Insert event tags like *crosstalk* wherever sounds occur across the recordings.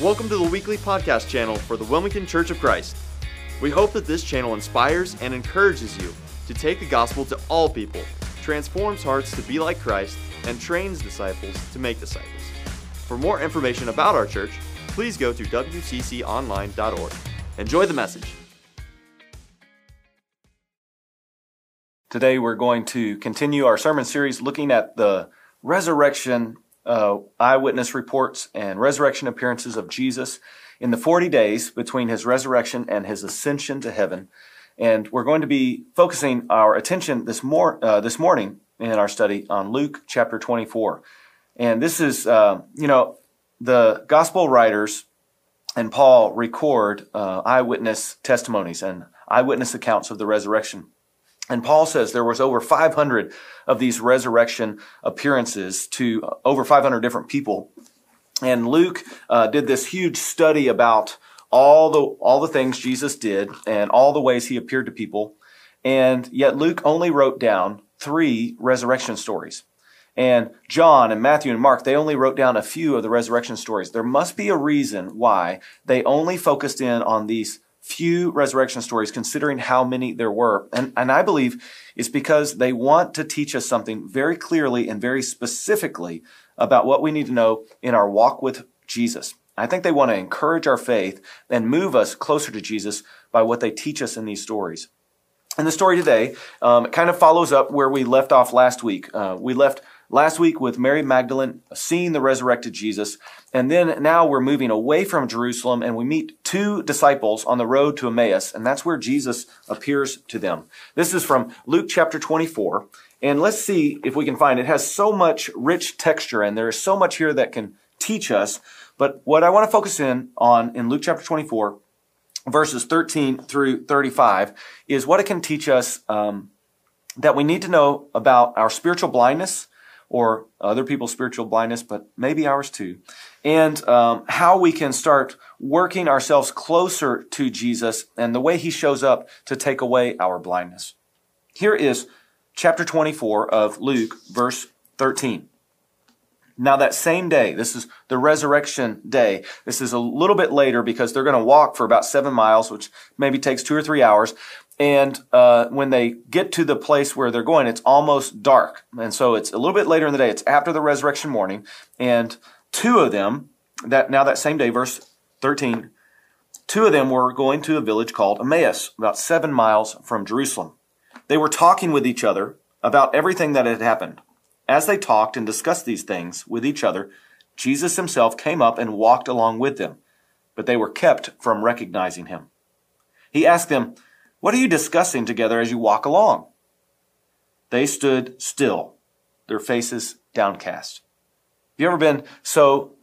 Welcome to the weekly podcast channel for the Wilmington Church of Christ. We hope that this channel inspires and encourages you to take the gospel to all people, transforms hearts to be like Christ, and trains disciples to make disciples. For more information about our church, please go to wcconline.org. Enjoy the message. Today we're going to continue our sermon series looking at the resurrection uh, eyewitness reports and resurrection appearances of Jesus in the 40 days between his resurrection and his ascension to heaven. And we're going to be focusing our attention this, mor- uh, this morning in our study on Luke chapter 24. And this is, uh, you know, the gospel writers and Paul record uh, eyewitness testimonies and eyewitness accounts of the resurrection. And Paul says there was over 500 of these resurrection appearances to over 500 different people. And Luke uh, did this huge study about all the all the things Jesus did and all the ways he appeared to people. And yet Luke only wrote down three resurrection stories. And John and Matthew and Mark, they only wrote down a few of the resurrection stories. There must be a reason why they only focused in on these few resurrection stories, considering how many there were. And, and I believe it's because they want to teach us something very clearly and very specifically about what we need to know in our walk with Jesus. I think they want to encourage our faith and move us closer to Jesus by what they teach us in these stories. And the story today um, kind of follows up where we left off last week. Uh, we left last week with Mary Magdalene seeing the resurrected Jesus. And then now we're moving away from Jerusalem and we meet two disciples on the road to Emmaus. And that's where Jesus appears to them. This is from Luke chapter 24. And let's see if we can find it. it has so much rich texture and there is so much here that can teach us. But what I want to focus in on in Luke chapter 24, verses 13 through 35, is what it can teach us um, that we need to know about our spiritual blindness or other people's spiritual blindness, but maybe ours too. And um, how we can start working ourselves closer to Jesus and the way he shows up to take away our blindness. Here is chapter 24 of Luke, verse 13. Now that same day, this is the resurrection day. This is a little bit later because they're going to walk for about seven miles, which maybe takes two or three hours. And uh, when they get to the place where they're going, it's almost dark. And so it's a little bit later in the day. It's after the resurrection morning. And two of them, that now that same day, verse 13, two of them were going to a village called Emmaus, about seven miles from Jerusalem. They were talking with each other about everything that had happened. As they talked and discussed these things with each other, Jesus himself came up and walked along with them, but they were kept from recognizing him. He asked them, what are you discussing together as you walk along? They stood still, their faces downcast. Have you ever been so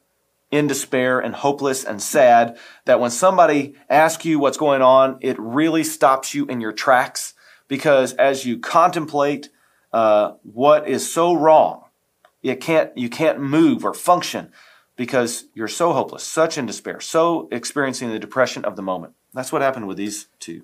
in despair and hopeless and sad that when somebody asks you what's going on, it really stops you in your tracks? Because as you contemplate uh, what is so wrong, you can't you can't move or function because you're so hopeless, such in despair, so experiencing the depression of the moment. That's what happened with these two.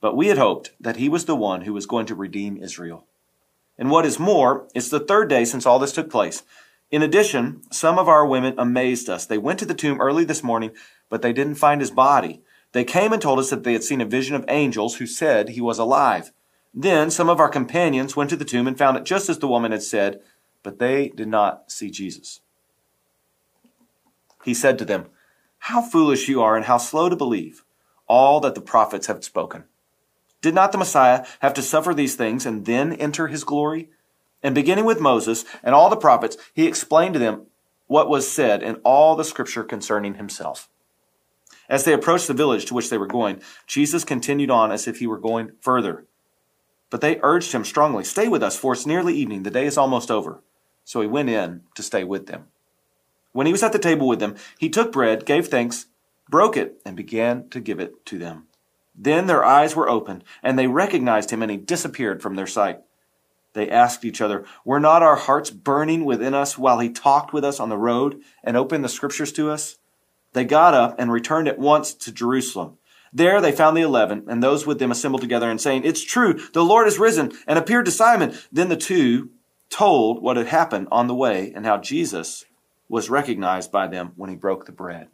But we had hoped that he was the one who was going to redeem Israel. And what is more, it's the third day since all this took place. In addition, some of our women amazed us. They went to the tomb early this morning, but they didn't find his body. They came and told us that they had seen a vision of angels who said he was alive. Then some of our companions went to the tomb and found it just as the woman had said, but they did not see Jesus. He said to them, How foolish you are and how slow to believe all that the prophets have spoken. Did not the Messiah have to suffer these things and then enter his glory? And beginning with Moses and all the prophets, he explained to them what was said in all the scripture concerning himself. As they approached the village to which they were going, Jesus continued on as if he were going further. But they urged him strongly, Stay with us, for it's nearly evening. The day is almost over. So he went in to stay with them. When he was at the table with them, he took bread, gave thanks, broke it, and began to give it to them. Then their eyes were opened, and they recognized him, and he disappeared from their sight. They asked each other, Were not our hearts burning within us while he talked with us on the road and opened the scriptures to us? They got up and returned at once to Jerusalem. There they found the eleven, and those with them assembled together, and saying, It's true, the Lord is risen, and appeared to Simon. Then the two told what had happened on the way, and how Jesus was recognized by them when he broke the bread.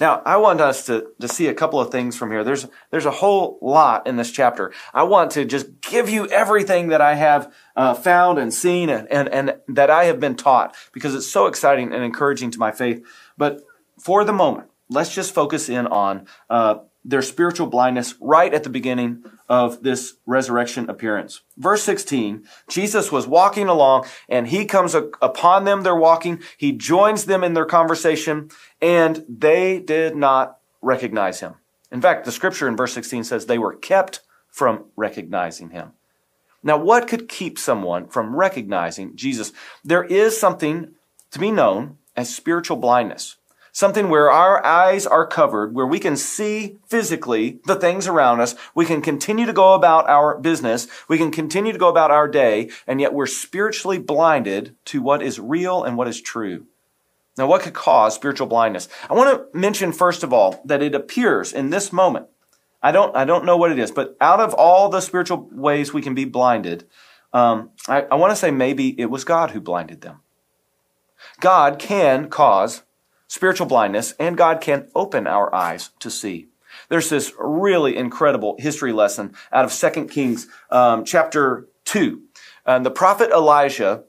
Now, I want us to, to see a couple of things from here. There's, there's a whole lot in this chapter. I want to just give you everything that I have uh, found and seen and, and, and that I have been taught because it's so exciting and encouraging to my faith. But for the moment, let's just focus in on uh, their spiritual blindness right at the beginning of this resurrection appearance. Verse 16, Jesus was walking along and he comes upon them. They're walking. He joins them in their conversation and they did not recognize him. In fact, the scripture in verse 16 says they were kept from recognizing him. Now, what could keep someone from recognizing Jesus? There is something to be known as spiritual blindness something where our eyes are covered, where we can see physically the things around us. We can continue to go about our business. We can continue to go about our day, and yet we're spiritually blinded to what is real and what is true. Now, what could cause spiritual blindness? I want to mention first of all that it appears in this moment. I don't, I don't know what it is, but out of all the spiritual ways we can be blinded, um, I, I want to say maybe it was God who blinded them. God can cause spiritual blindness, and God can open our eyes to see. There's this really incredible history lesson out of 2 Kings um, chapter 2. And the prophet Elijah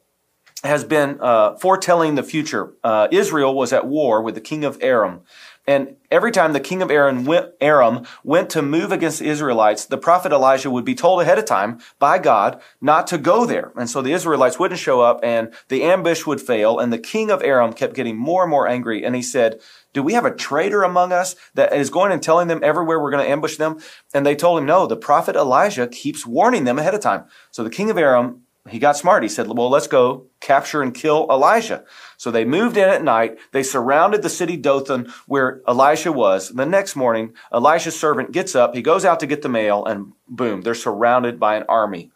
has been uh, foretelling the future. Uh, Israel was at war with the king of Aram. And every time the king of Aram went, Aram went to move against the Israelites, the prophet Elijah would be told ahead of time by God not to go there. And so the Israelites wouldn't show up and the ambush would fail. And the king of Aram kept getting more and more angry. And he said, do we have a traitor among us that is going and telling them everywhere we're going to ambush them? And they told him, no, the prophet Elijah keeps warning them ahead of time. So the king of Aram he got smart. He said, well, let's go capture and kill Elijah. So they moved in at night. They surrounded the city Dothan where Elisha was. The next morning, Elisha's servant gets up. He goes out to get the mail and boom, they're surrounded by an army.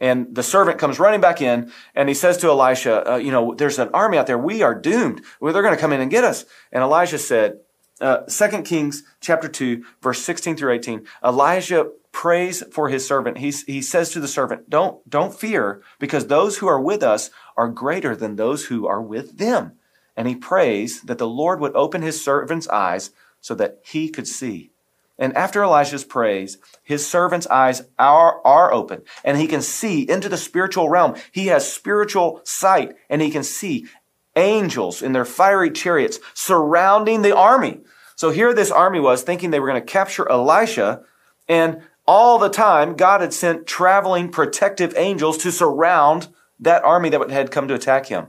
And the servant comes running back in and he says to Elisha, uh, you know, there's an army out there. We are doomed. Well, they're going to come in and get us. And Elijah said, uh, 2 Kings chapter 2, verse 16 through 18, Elijah prays for his servant. He's, he says to the servant, don't, don't fear because those who are with us are greater than those who are with them. And he prays that the Lord would open his servant's eyes so that he could see. And after Elijah's praise, his servant's eyes are, are open and he can see into the spiritual realm. He has spiritual sight and he can see angels in their fiery chariots surrounding the army. So here this army was thinking they were going to capture Elisha and all the time, God had sent traveling protective angels to surround that army that had come to attack him.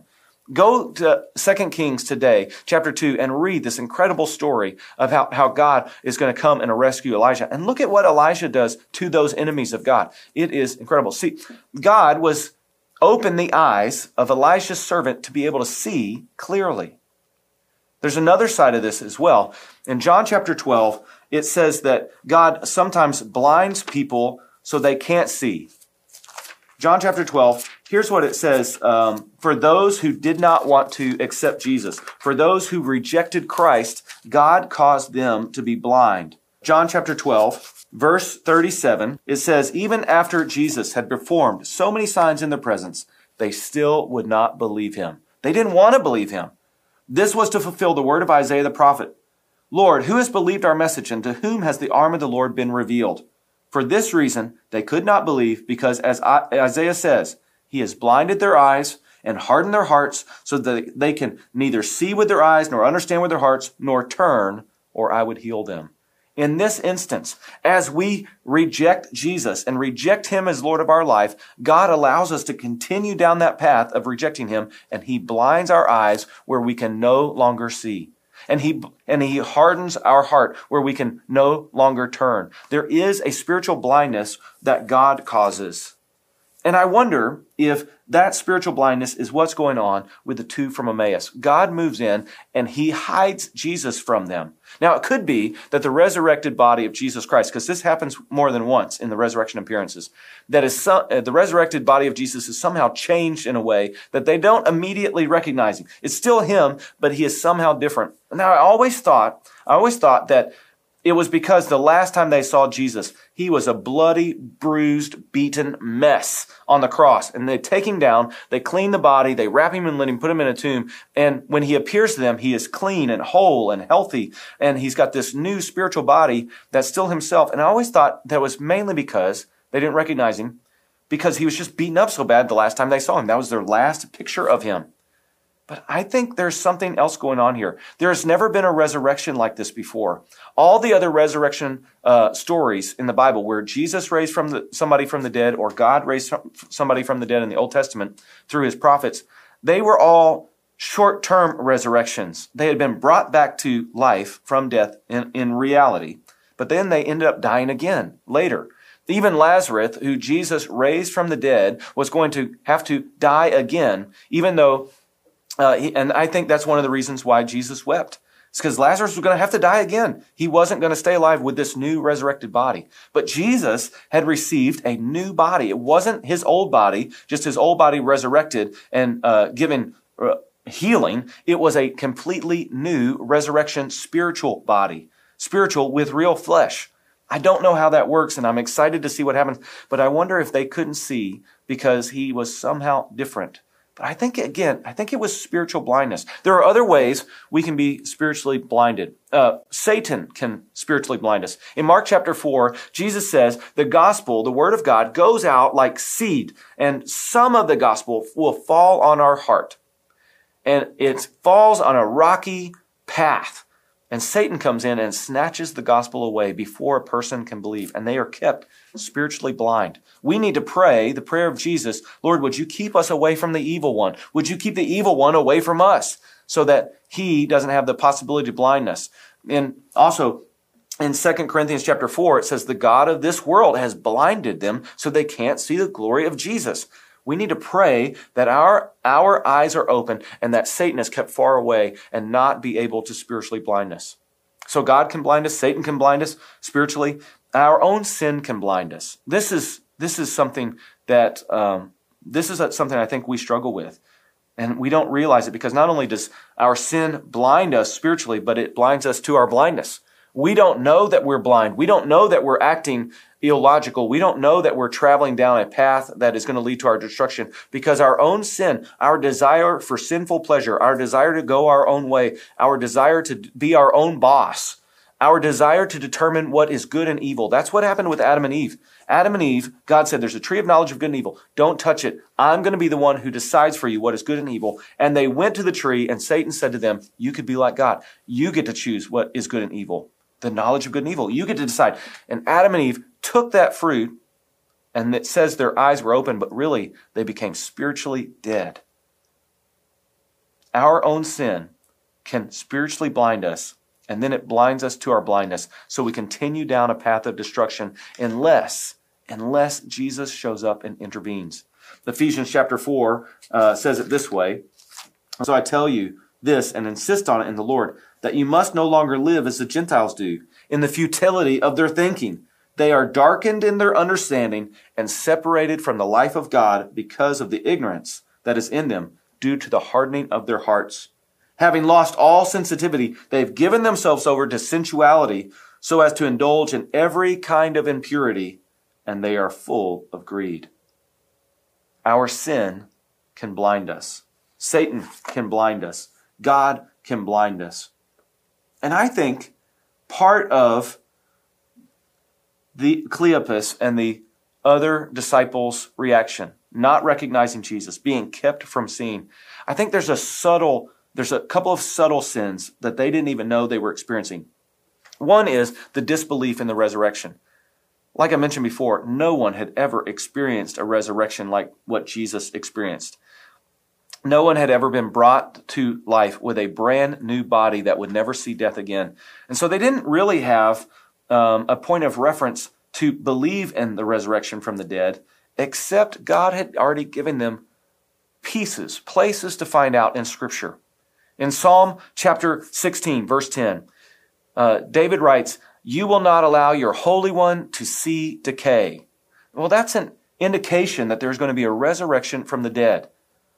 Go to 2 Kings today, chapter 2, and read this incredible story of how, how God is going to come and rescue Elijah. And look at what Elijah does to those enemies of God. It is incredible. See, God was open the eyes of Elisha's servant to be able to see clearly. There's another side of this as well. In John chapter 12, it says that God sometimes blinds people so they can't see. John chapter 12, here's what it says um, For those who did not want to accept Jesus, for those who rejected Christ, God caused them to be blind. John chapter 12, verse 37, it says, Even after Jesus had performed so many signs in their presence, they still would not believe him. They didn't want to believe him. This was to fulfill the word of Isaiah the prophet. Lord, who has believed our message, and to whom has the arm of the Lord been revealed? For this reason, they could not believe, because as Isaiah says, He has blinded their eyes and hardened their hearts, so that they can neither see with their eyes, nor understand with their hearts, nor turn, or I would heal them. In this instance, as we reject Jesus and reject Him as Lord of our life, God allows us to continue down that path of rejecting Him, and He blinds our eyes where we can no longer see and he and he hardens our heart where we can no longer turn. There is a spiritual blindness that God causes. And I wonder if that spiritual blindness is what's going on with the two from Emmaus. God moves in and he hides Jesus from them. Now, it could be that the resurrected body of Jesus Christ, because this happens more than once in the resurrection appearances, that is some, uh, the resurrected body of Jesus is somehow changed in a way that they don't immediately recognize him. It's still him, but he is somehow different. Now, I always thought, I always thought that it was because the last time they saw Jesus, he was a bloody, bruised, beaten mess on the cross. And they take him down, they clean the body, they wrap him in linen, put him in a tomb. And when he appears to them, he is clean and whole and healthy. And he's got this new spiritual body that's still himself. And I always thought that was mainly because they didn't recognize him because he was just beaten up so bad the last time they saw him. That was their last picture of him. But I think there's something else going on here. There has never been a resurrection like this before. All the other resurrection uh, stories in the Bible, where Jesus raised from the, somebody from the dead, or God raised somebody from the dead in the Old Testament through His prophets, they were all short-term resurrections. They had been brought back to life from death in, in reality, but then they ended up dying again later. Even Lazarus, who Jesus raised from the dead, was going to have to die again, even though uh, he, and I think that's one of the reasons why Jesus wept. It's because Lazarus was going to have to die again. He wasn't going to stay alive with this new resurrected body. But Jesus had received a new body. It wasn't his old body, just his old body resurrected and uh, given uh, healing. It was a completely new resurrection spiritual body, spiritual with real flesh. I don't know how that works, and I'm excited to see what happens. But I wonder if they couldn't see because he was somehow different. But I think, again, I think it was spiritual blindness. There are other ways we can be spiritually blinded. Uh, Satan can spiritually blind us. In Mark chapter 4, Jesus says the gospel, the word of God, goes out like seed, and some of the gospel will fall on our heart. And it falls on a rocky path. And Satan comes in and snatches the gospel away before a person can believe, and they are kept spiritually blind. We need to pray the prayer of Jesus Lord, would you keep us away from the evil one? Would you keep the evil one away from us so that he doesn't have the possibility of blindness? And also, in 2 Corinthians chapter 4, it says, The God of this world has blinded them so they can't see the glory of Jesus. We need to pray that our, our eyes are open and that Satan is kept far away and not be able to spiritually blind us. So God can blind us, Satan can blind us spiritually. Our own sin can blind us. This is, this is something that, um, this is something I think we struggle with. And we don't realize it because not only does our sin blind us spiritually, but it blinds us to our blindness. We don't know that we're blind. We don't know that we're acting illogical. We don't know that we're traveling down a path that is going to lead to our destruction because our own sin, our desire for sinful pleasure, our desire to go our own way, our desire to be our own boss, our desire to determine what is good and evil. That's what happened with Adam and Eve. Adam and Eve, God said, there's a tree of knowledge of good and evil. Don't touch it. I'm going to be the one who decides for you what is good and evil. And they went to the tree and Satan said to them, you could be like God. You get to choose what is good and evil. The knowledge of good and evil. You get to decide. And Adam and Eve took that fruit, and it says their eyes were open, but really they became spiritually dead. Our own sin can spiritually blind us, and then it blinds us to our blindness, so we continue down a path of destruction unless, unless Jesus shows up and intervenes. Ephesians chapter 4 uh, says it this way. So I tell you this and insist on it in the Lord, that you must no longer live as the Gentiles do, in the futility of their thinking they are darkened in their understanding and separated from the life of God because of the ignorance that is in them due to the hardening of their hearts. Having lost all sensitivity, they've given themselves over to sensuality so as to indulge in every kind of impurity, and they are full of greed. Our sin can blind us. Satan can blind us. God can blind us. And I think part of the Cleopas and the other disciples' reaction, not recognizing Jesus, being kept from seeing. I think there's a subtle, there's a couple of subtle sins that they didn't even know they were experiencing. One is the disbelief in the resurrection. Like I mentioned before, no one had ever experienced a resurrection like what Jesus experienced. No one had ever been brought to life with a brand new body that would never see death again. And so they didn't really have um, a point of reference to believe in the resurrection from the dead except God had already given them pieces, places to find out in Scripture. In Psalm chapter 16, verse 10, uh, David writes, You will not allow your Holy One to see decay. Well, that's an indication that there's going to be a resurrection from the dead.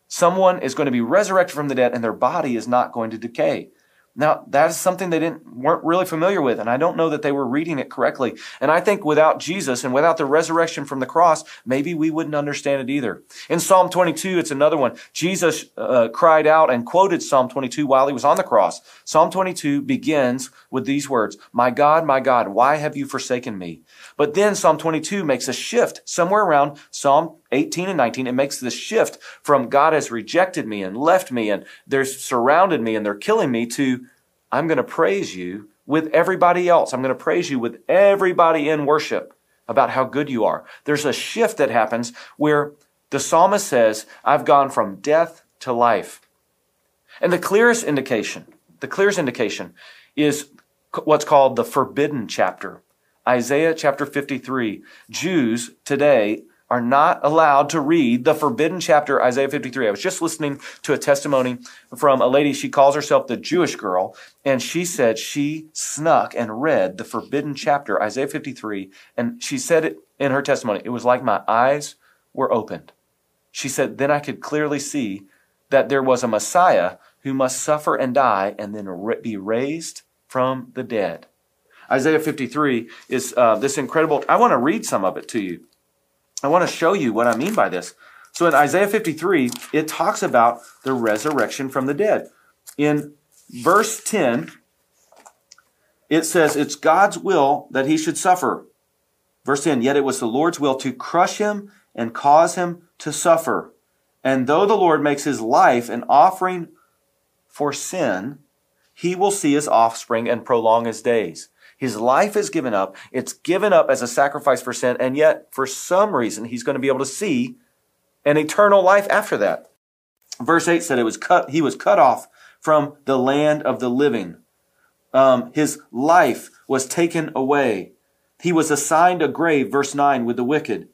Someone is going to be resurrected from the dead and their body is not going to decay. Now, that is something they didn't, weren't really familiar with, and I don't know that they were reading it correctly. And I think without Jesus and without the resurrection from the cross, maybe we wouldn't understand it either. In Psalm 22, it's another one. Jesus uh, cried out and quoted Psalm 22 while he was on the cross. Psalm 22 begins with these words, My God, my God, why have you forsaken me? But then Psalm 22 makes a shift somewhere around Psalm 18 and 19. It makes this shift from God has rejected me and left me and they're surrounded me and they're killing me to I'm going to praise you with everybody else. I'm going to praise you with everybody in worship about how good you are. There's a shift that happens where the psalmist says, I've gone from death to life. And the clearest indication, the clearest indication is what's called the forbidden chapter. Isaiah chapter 53. Jews today are not allowed to read the forbidden chapter, Isaiah 53. I was just listening to a testimony from a lady. She calls herself the Jewish girl, and she said she snuck and read the forbidden chapter, Isaiah 53, and she said it in her testimony. It was like my eyes were opened. She said, then I could clearly see that there was a Messiah who must suffer and die and then be raised from the dead. Isaiah 53 is uh, this incredible. I want to read some of it to you. I want to show you what I mean by this. So in Isaiah 53, it talks about the resurrection from the dead. In verse 10, it says, It's God's will that he should suffer. Verse 10, Yet it was the Lord's will to crush him and cause him to suffer. And though the Lord makes his life an offering for sin, he will see his offspring and prolong his days. His life is given up. It's given up as a sacrifice for sin. And yet, for some reason, he's going to be able to see an eternal life after that. Verse 8 said it was cut, he was cut off from the land of the living. Um, his life was taken away. He was assigned a grave, verse 9, with the wicked.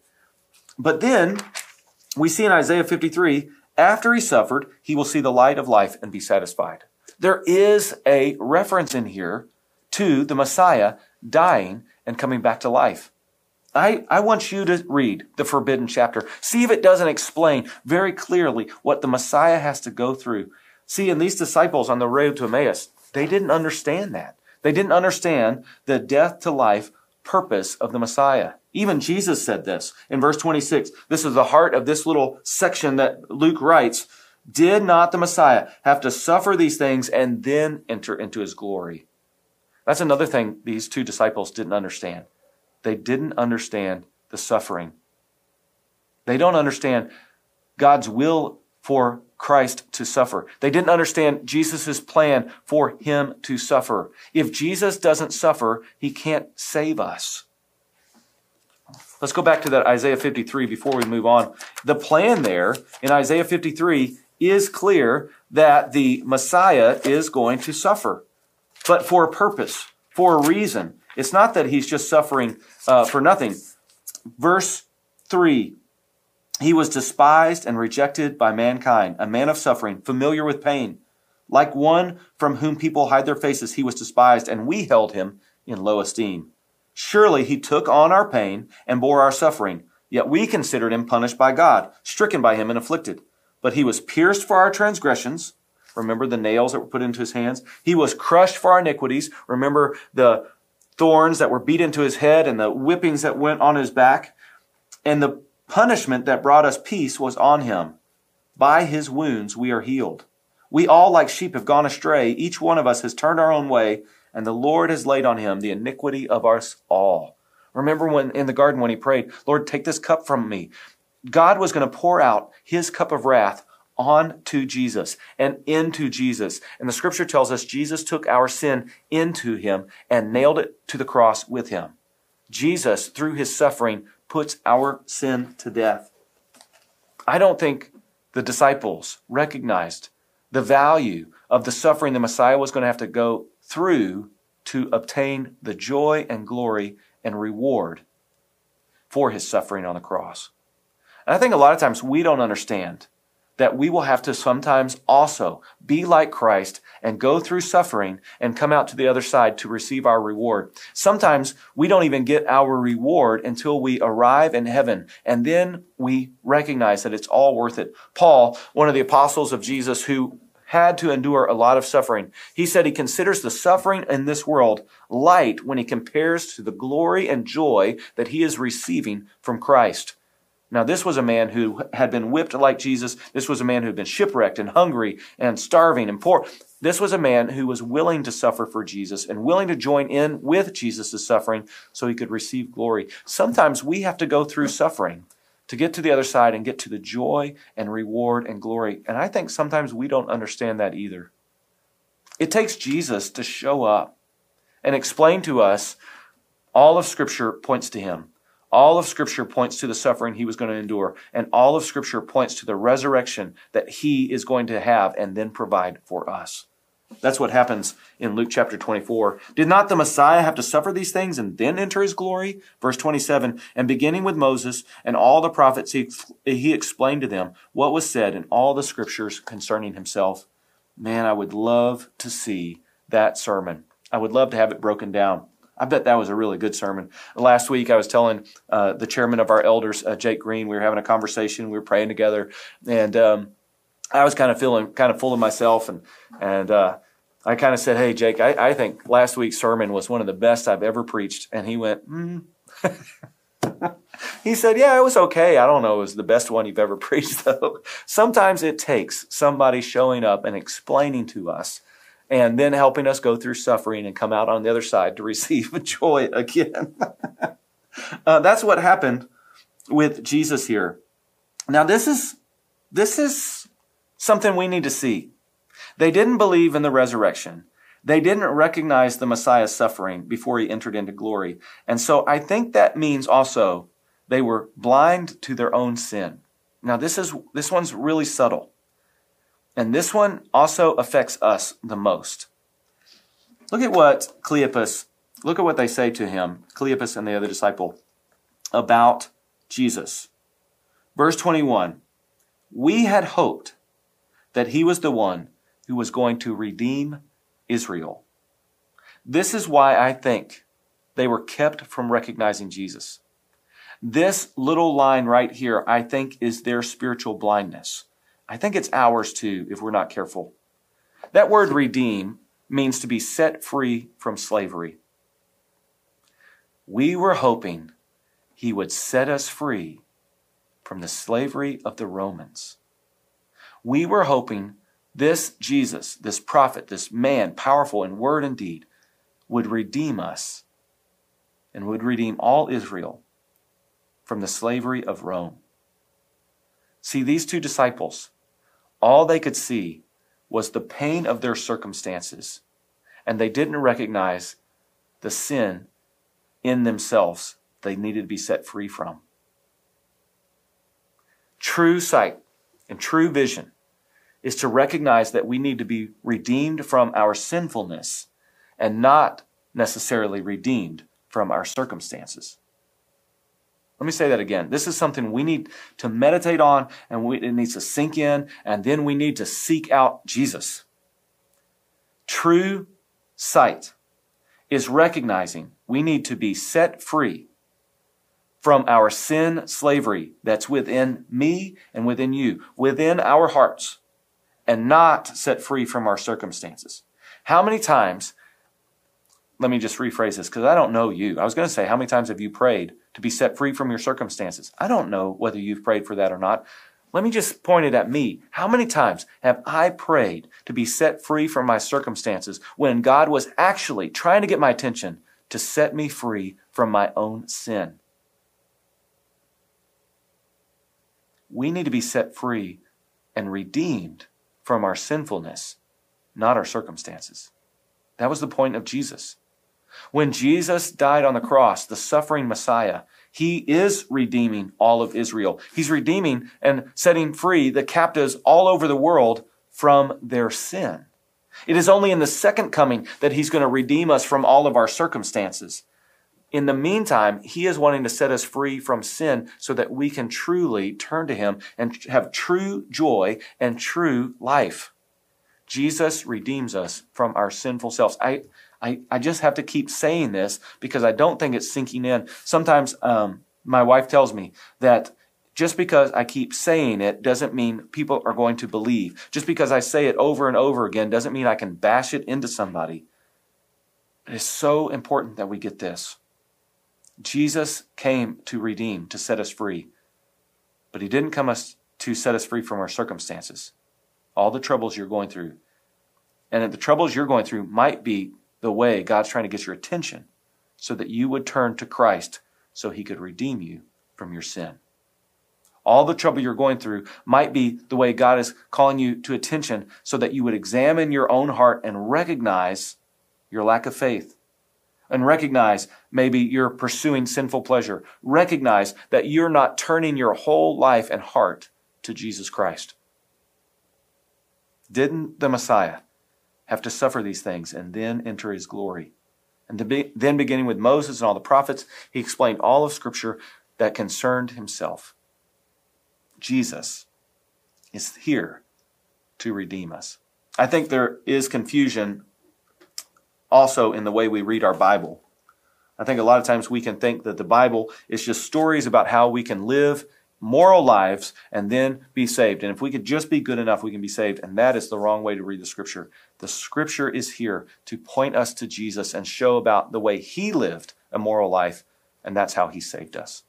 But then we see in Isaiah 53, after he suffered, he will see the light of life and be satisfied. There is a reference in here to the Messiah dying and coming back to life. I, I want you to read the forbidden chapter. See if it doesn't explain very clearly what the Messiah has to go through. See, in these disciples on the road to Emmaus, they didn't understand that. They didn't understand the death to life purpose of the Messiah. Even Jesus said this in verse 26. This is the heart of this little section that Luke writes. Did not the Messiah have to suffer these things and then enter into his glory? That's another thing these two disciples didn't understand. They didn't understand the suffering. They don't understand God's will for Christ to suffer. They didn't understand Jesus' plan for him to suffer. If Jesus doesn't suffer, he can't save us. Let's go back to that Isaiah 53 before we move on. The plan there in Isaiah 53 is clear that the Messiah is going to suffer but for a purpose, for a reason. It's not that he's just suffering uh, for nothing. Verse 3 He was despised and rejected by mankind, a man of suffering, familiar with pain. Like one from whom people hide their faces, he was despised, and we held him in low esteem. Surely he took on our pain and bore our suffering, yet we considered him punished by God, stricken by him and afflicted. But he was pierced for our transgressions Remember the nails that were put into his hands? He was crushed for our iniquities. Remember the thorns that were beat into his head and the whippings that went on his back. And the punishment that brought us peace was on him. By his wounds we are healed. We all like sheep have gone astray. Each one of us has turned our own way, and the Lord has laid on him the iniquity of us all. Remember when in the garden when he prayed, Lord, take this cup from me. God was going to pour out his cup of wrath on to Jesus and into Jesus. And the scripture tells us Jesus took our sin into him and nailed it to the cross with him. Jesus, through his suffering, puts our sin to death. I don't think the disciples recognized the value of the suffering the Messiah was going to have to go through to obtain the joy and glory and reward for his suffering on the cross. And I think a lot of times we don't understand that we will have to sometimes also be like Christ and go through suffering and come out to the other side to receive our reward. Sometimes we don't even get our reward until we arrive in heaven and then we recognize that it's all worth it. Paul, one of the apostles of Jesus who had to endure a lot of suffering. He said he considers the suffering in this world light when he compares to the glory and joy that he is receiving from Christ. Now, this was a man who had been whipped like Jesus. This was a man who had been shipwrecked and hungry and starving and poor. This was a man who was willing to suffer for Jesus and willing to join in with Jesus' suffering so he could receive glory. Sometimes we have to go through suffering to get to the other side and get to the joy and reward and glory. And I think sometimes we don't understand that either. It takes Jesus to show up and explain to us all of Scripture points to him. All of Scripture points to the suffering he was going to endure, and all of Scripture points to the resurrection that he is going to have and then provide for us. That's what happens in Luke chapter 24. Did not the Messiah have to suffer these things and then enter his glory? Verse 27 And beginning with Moses and all the prophets, he, he explained to them what was said in all the scriptures concerning himself. Man, I would love to see that sermon. I would love to have it broken down. I bet that was a really good sermon. Last week, I was telling uh, the chairman of our elders, uh, Jake Green, we were having a conversation, we were praying together, and um, I was kind of feeling kind of full of myself, and and uh, I kind of said, "Hey, Jake, I, I, think last week's sermon was one of the best I've ever preached," and he went, mm. *laughs* he said, "Yeah, it was okay. I don't know, it was the best one you've ever *laughs* preached, though. Sometimes it takes somebody showing up and explaining to us." And then helping us go through suffering and come out on the other side to *laughs* receive joy again. *laughs* uh, that's what happened with Jesus here. Now, this is this is something we need to see. They didn't believe in the resurrection. They didn't recognize the Messiah's suffering before he entered into glory. And so I think that means also they were blind to their own sin. Now this is this one's really subtle. And this one also affects us the most. Look at what Cleopas, look at what they say to him, Cleopas and the other disciple, about Jesus. Verse 21 We had hoped that he was the one who was going to redeem Israel. This is why I think they were kept from recognizing Jesus. This little line right here, I think, is their spiritual blindness. I think it's ours too if we're not careful. That word redeem means to be set free from slavery. We were hoping he would set us free from the slavery of the Romans. We were hoping this Jesus, this prophet, this man, powerful in word and deed, would redeem us and would redeem all Israel from the slavery of Rome. See, these two disciples, all they could see was the pain of their circumstances, and they didn't recognize the sin in themselves they needed to be set free from. True sight and true vision is to recognize that we need to be redeemed from our sinfulness and not necessarily redeemed from our circumstances. Let me say that again. This is something we need to meditate on and we, it needs to sink in, and then we need to seek out Jesus. True sight is recognizing we need to be set free from our sin slavery that's within me and within you, within our hearts, and not set free from our circumstances. How many times, let me just rephrase this because I don't know you. I was going to say, how many times have you prayed to be set free from your circumstances. I don't know whether you've prayed for that or not. Let me just point it at me. How many times have I prayed to be set free from my circumstances when God was actually trying to get my attention to set me free from my own sin? We need to be set free and redeemed from our sinfulness, not our circumstances. That was the point of Jesus. When Jesus died on the cross, the suffering Messiah, he is redeeming all of Israel. He's redeeming and setting free the captives all over the world from their sin. It is only in the second coming that he's going to redeem us from all of our circumstances. in the meantime, He is wanting to set us free from sin so that we can truly turn to Him and have true joy and true life. Jesus redeems us from our sinful selves. I, I, I just have to keep saying this because I don't think it's sinking in. Sometimes um, my wife tells me that just because I keep saying it doesn't mean people are going to believe. Just because I say it over and over again doesn't mean I can bash it into somebody. It is so important that we get this. Jesus came to redeem, to set us free. But he didn't come us to set us free from our circumstances, all the troubles you're going through. And the troubles you're going through might be the way God's trying to get your attention so that you would turn to Christ so he could redeem you from your sin. All the trouble you're going through might be the way God is calling you to attention so that you would examine your own heart and recognize your lack of faith and recognize maybe you're pursuing sinful pleasure. Recognize that you're not turning your whole life and heart to Jesus Christ. Didn't the Messiah have to suffer these things and then enter his glory? And then, beginning with Moses and all the prophets, he explained all of Scripture that concerned himself. Jesus is here to redeem us. I think there is confusion also in the way we read our Bible. I think a lot of times we can think that the Bible is just stories about how we can live moral lives and then be saved. And if we could just be good enough, we can be saved. And that is the wrong way to read the scripture. The scripture is here to point us to Jesus and show about the way he lived a moral life. And that's how he saved us.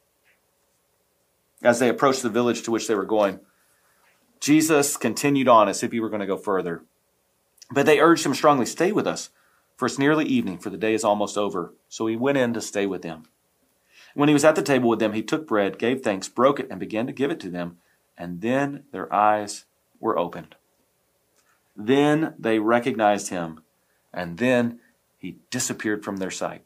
As they approached the village to which they were going, Jesus continued on as if he were going to go further. But they urged him strongly, Stay with us for it's nearly evening, for the day is almost over. So he went in to stay with them. When he was at the table with them, he took bread, gave thanks, broke it, and began to give it to them. And then their eyes were opened. Then they recognized him, and then he disappeared from their sight.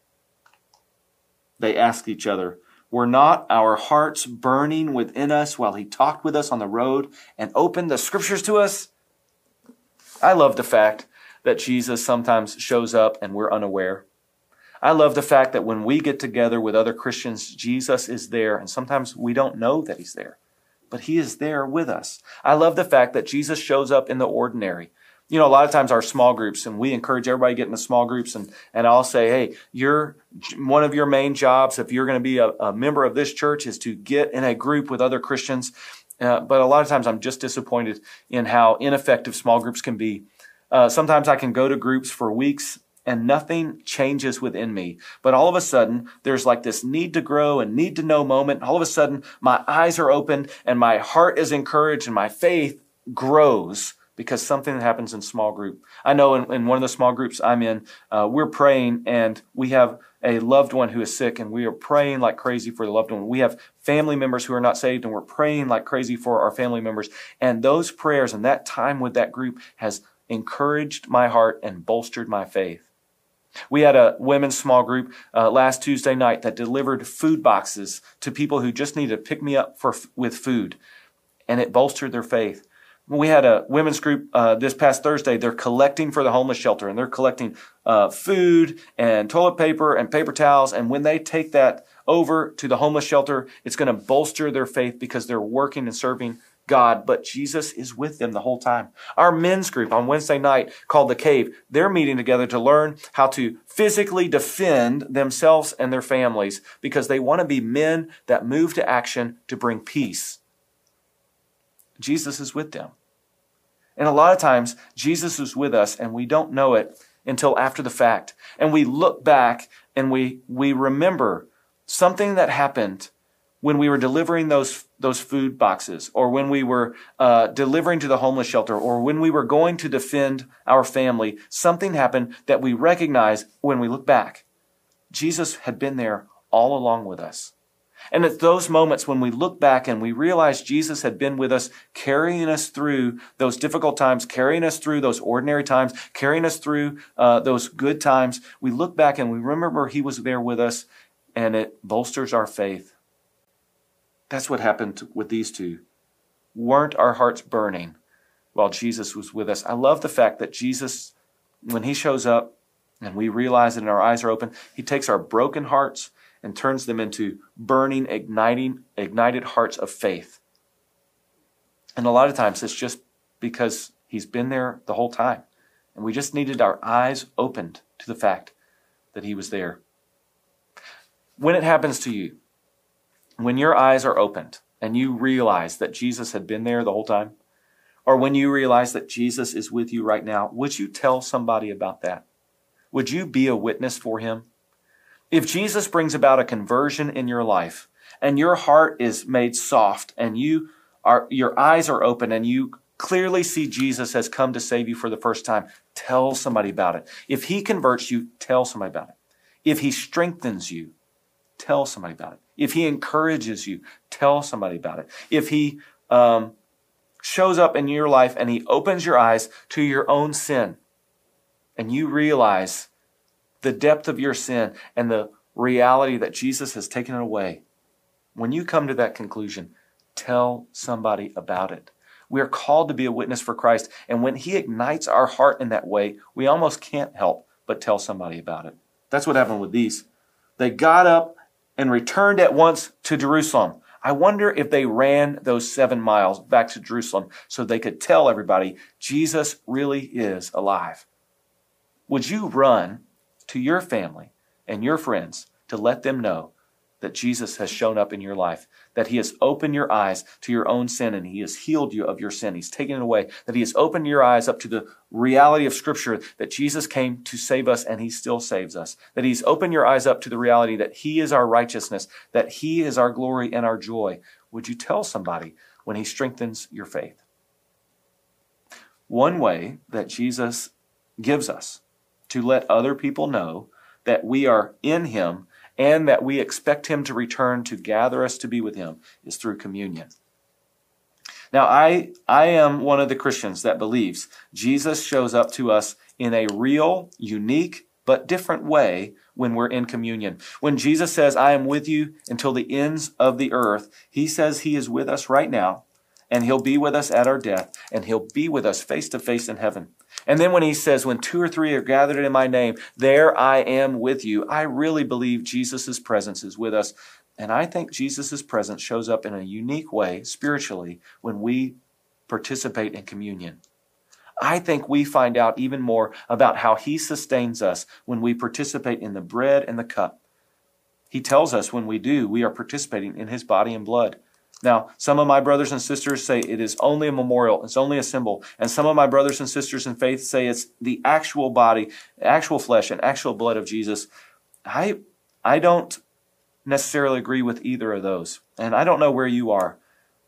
They asked each other, Were not our hearts burning within us while he talked with us on the road and opened the scriptures to us? I love the fact that Jesus sometimes shows up and we're unaware. I love the fact that when we get together with other Christians, Jesus is there, and sometimes we don't know that he's there, but he is there with us. I love the fact that Jesus shows up in the ordinary. You know, a lot of times our small groups, and we encourage everybody to get into small groups, and, and I'll say, hey, you're, one of your main jobs, if you're going to be a, a member of this church, is to get in a group with other Christians. Uh, but a lot of times I'm just disappointed in how ineffective small groups can be uh, sometimes I can go to groups for weeks and nothing changes within me. But all of a sudden, there's like this need to grow and need to know moment. All of a sudden, my eyes are opened and my heart is encouraged and my faith grows because something happens in small group. I know in, in one of the small groups I'm in, uh, we're praying and we have a loved one who is sick and we are praying like crazy for the loved one. We have family members who are not saved and we're praying like crazy for our family members. And those prayers and that time with that group has encouraged my heart and bolstered my faith. We had a women's small group uh, last Tuesday night that delivered food boxes to people who just needed to pick me up for, with food, and it bolstered their faith. We had a women's group uh, this past Thursday. They're collecting for the homeless shelter, and they're collecting uh, food and toilet paper and paper towels. And when they take that over to the homeless shelter, it's going to bolster their faith because they're working and serving God, but Jesus is with them the whole time. Our men's group on Wednesday night called The Cave, they're meeting together to learn how to physically defend themselves and their families because they want to be men that move to action to bring peace. Jesus is with them. And a lot of times, Jesus is with us and we don't know it until after the fact. And we look back and we, we remember something that happened when we were delivering those those food boxes, or when we were uh, delivering to the homeless shelter, or when we were going to defend our family, something happened that we recognize when we look back. Jesus had been there all along with us. And at those moments when we look back and we realize Jesus had been with us, carrying us through those difficult times, carrying us through those ordinary times, carrying us through uh, those good times, we look back and we remember He was there with us, and it bolsters our faith that's what happened with these two. Weren't our hearts burning while Jesus was with us? I love the fact that Jesus, when he shows up and we realize it and our eyes are open, he takes our broken hearts and turns them into burning, igniting, ignited hearts of faith. And a lot of times it's just because he's been there the whole time. And we just needed our eyes opened to the fact that he was there. When it happens to you, when your eyes are opened and you realize that Jesus had been there the whole time, or when you realize that Jesus is with you right now, would you tell somebody about that? Would you be a witness for him? If Jesus brings about a conversion in your life and your heart is made soft and you are, your eyes are open and you clearly see Jesus has come to save you for the first time, tell somebody about it. If he converts you, tell somebody about it. If he strengthens you, tell somebody about it. If he encourages you, tell somebody about it. If he um, shows up in your life and he opens your eyes to your own sin, and you realize the depth of your sin and the reality that Jesus has taken it away, when you come to that conclusion, tell somebody about it. We are called to be a witness for Christ. And when He ignites our heart in that way, we almost can't help but tell somebody about it. That's what happened with these. They got up and returned at once to Jerusalem. I wonder if they ran those seven miles back to Jerusalem so they could tell everybody Jesus really is alive. Would you run to your family and your friends to let them know that Jesus has shown up in your life, that He has opened your eyes to your own sin and He has healed you of your sin. He's taken it away, that He has opened your eyes up to the reality of Scripture that Jesus came to save us and He still saves us, that He's opened your eyes up to the reality that He is our righteousness, that He is our glory and our joy. Would you tell somebody when He strengthens your faith? One way that Jesus gives us to let other people know that we are in Him and that we expect Him to return to gather us to be with Him is through communion. Now, I, I am one of the Christians that believes Jesus shows up to us in a real, unique, but different way when we're in communion. When Jesus says, I am with you until the ends of the earth, He says He is with us right now, and He'll be with us at our death, and He'll be with us face to face in heaven. And then when he says, when two or three are gathered in my name, there I am with you. I really believe Jesus' presence is with us. And I think Jesus' presence shows up in a unique way spiritually when we participate in communion. I think we find out even more about how he sustains us when we participate in the bread and the cup. He tells us when we do, we are participating in his body and blood. Now, some of my brothers and sisters say it is only a memorial, it's only a symbol. And some of my brothers and sisters in faith say it's the actual body, actual flesh, and actual blood of Jesus. I, I don't necessarily agree with either of those. And I don't know where you are,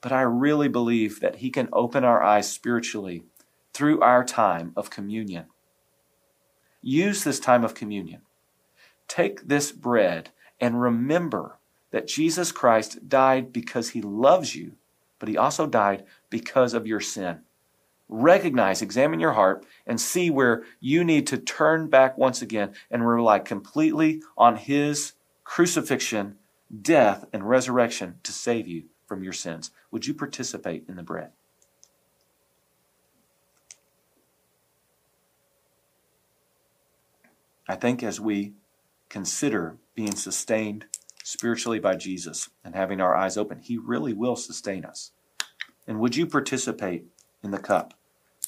but I really believe that He can open our eyes spiritually through our time of communion. Use this time of communion. Take this bread and remember that Jesus Christ died because he loves you, but he also died because of your sin. Recognize, examine your heart, and see where you need to turn back once again and rely completely on his crucifixion, death, and resurrection to save you from your sins. Would you participate in the bread? I think as we consider being sustained spiritually by Jesus and having our eyes open, He really will sustain us. And would you participate in the cup?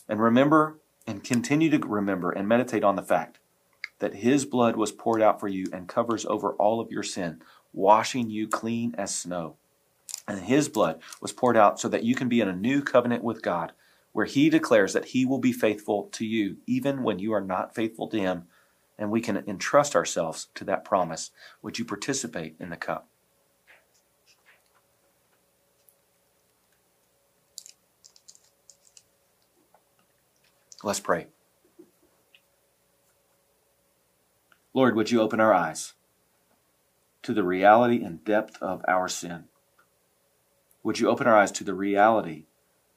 And remember and continue to remember and meditate on the fact that His blood was poured out for you and covers over all of your sin, washing you clean as snow. And His blood was poured out so that you can be in a new covenant with God, where He declares that He will be faithful to you, even when you are not faithful to Him and we can entrust ourselves to that promise. Would you participate in the cup? Let's pray. Lord, would you open our eyes to the reality and depth of our sin? Would you open our eyes to the reality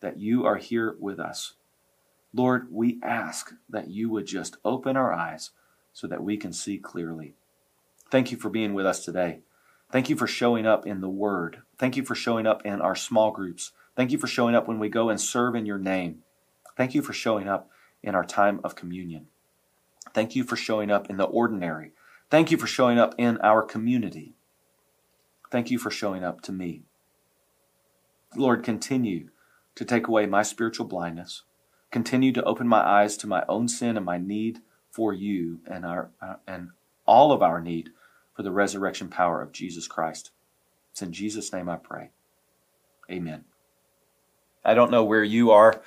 that you are here with us? Lord, we ask that you would just open our eyes so that we can see clearly. Thank you for being with us today. Thank you for showing up in the Word. Thank you for showing up in our small groups. Thank you for showing up when we go and serve in your name. Thank you for showing up in our time of communion. Thank you for showing up in the ordinary. Thank you for showing up in our community. Thank you for showing up to me. Lord, continue to take away my spiritual blindness. Continue to open my eyes to my own sin and my need for you and our uh, and all of our need for the resurrection power of Jesus Christ. It's in Jesus' name I pray. Amen. I don't know where you are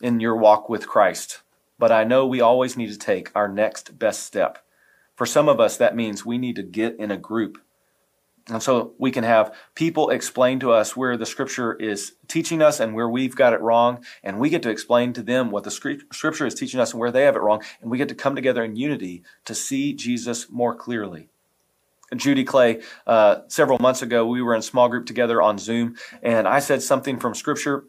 in your walk with Christ, but I know we always need to take our next best step. For some of us, that means we need to get in a group and so we can have people explain to us where the scripture is teaching us and where we've got it wrong. And we get to explain to them what the scripture is teaching us and where they have it wrong. And we get to come together in unity to see Jesus more clearly. Judy Clay, uh, several months ago, we were in small group together on Zoom, and I said something from scripture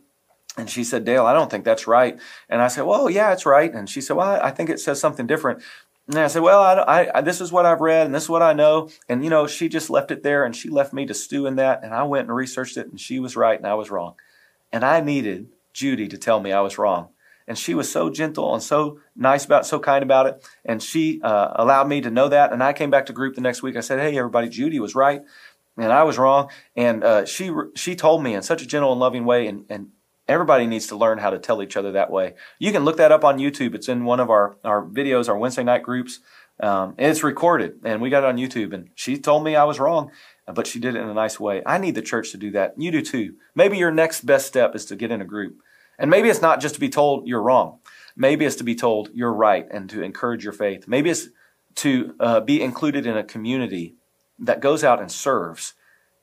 and she said, Dale, I don't think that's right. And I said, well, yeah, it's right. And she said, well, I think it says something different. And I said, well, I, I, this is what I've read and this is what I know. And, you know, she just left it there and she left me to stew in that. And I went and researched it and she was right and I was wrong. And I needed Judy to tell me I was wrong. And she was so gentle and so nice about so kind about it. And she uh, allowed me to know that. And I came back to group the next week. I said, hey, everybody, Judy was right and I was wrong. And uh, she, she told me in such a gentle and loving way and, and Everybody needs to learn how to tell each other that way. You can look that up on YouTube. It's in one of our, our videos, our Wednesday night groups. Um, it's recorded and we got it on YouTube. And she told me I was wrong, but she did it in a nice way. I need the church to do that. You do too. Maybe your next best step is to get in a group. And maybe it's not just to be told you're wrong. Maybe it's to be told you're right and to encourage your faith. Maybe it's to uh, be included in a community that goes out and serves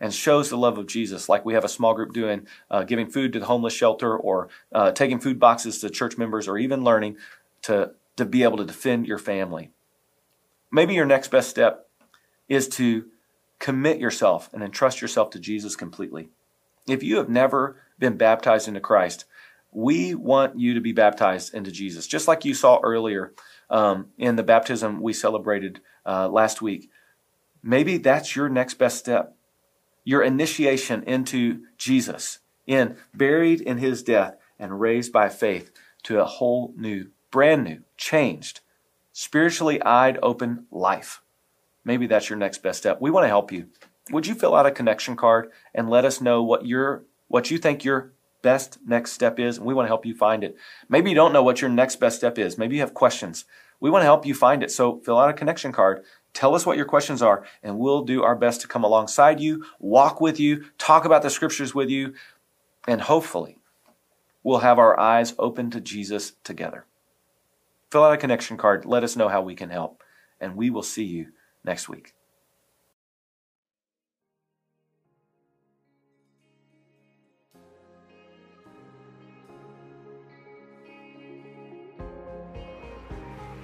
and shows the love of Jesus, like we have a small group doing, uh, giving food to the homeless shelter or uh, taking food boxes to church members or even learning to, to be able to defend your family. Maybe your next best step is to commit yourself and entrust yourself to Jesus completely. If you have never been baptized into Christ, we want you to be baptized into Jesus, just like you saw earlier um, in the baptism we celebrated uh, last week. Maybe that's your next best step your initiation into Jesus, in buried in his death and raised by faith to a whole new, brand new, changed, spiritually eyed open life. Maybe that's your next best step. We want to help you. Would you fill out a connection card and let us know what your what you think your best next step is and we want to help you find it. Maybe you don't know what your next best step is. Maybe you have questions. We want to help you find it. So fill out a connection card Tell us what your questions are, and we'll do our best to come alongside you, walk with you, talk about the scriptures with you, and hopefully we'll have our eyes open to Jesus together. Fill out a connection card. Let us know how we can help, and we will see you next week.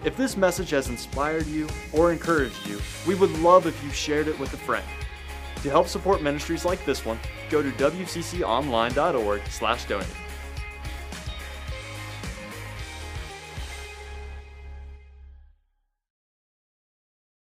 If this message has inspired you or encouraged you, we would love if you shared it with a friend. To help support ministries like this one, go to wcconline.org/donate.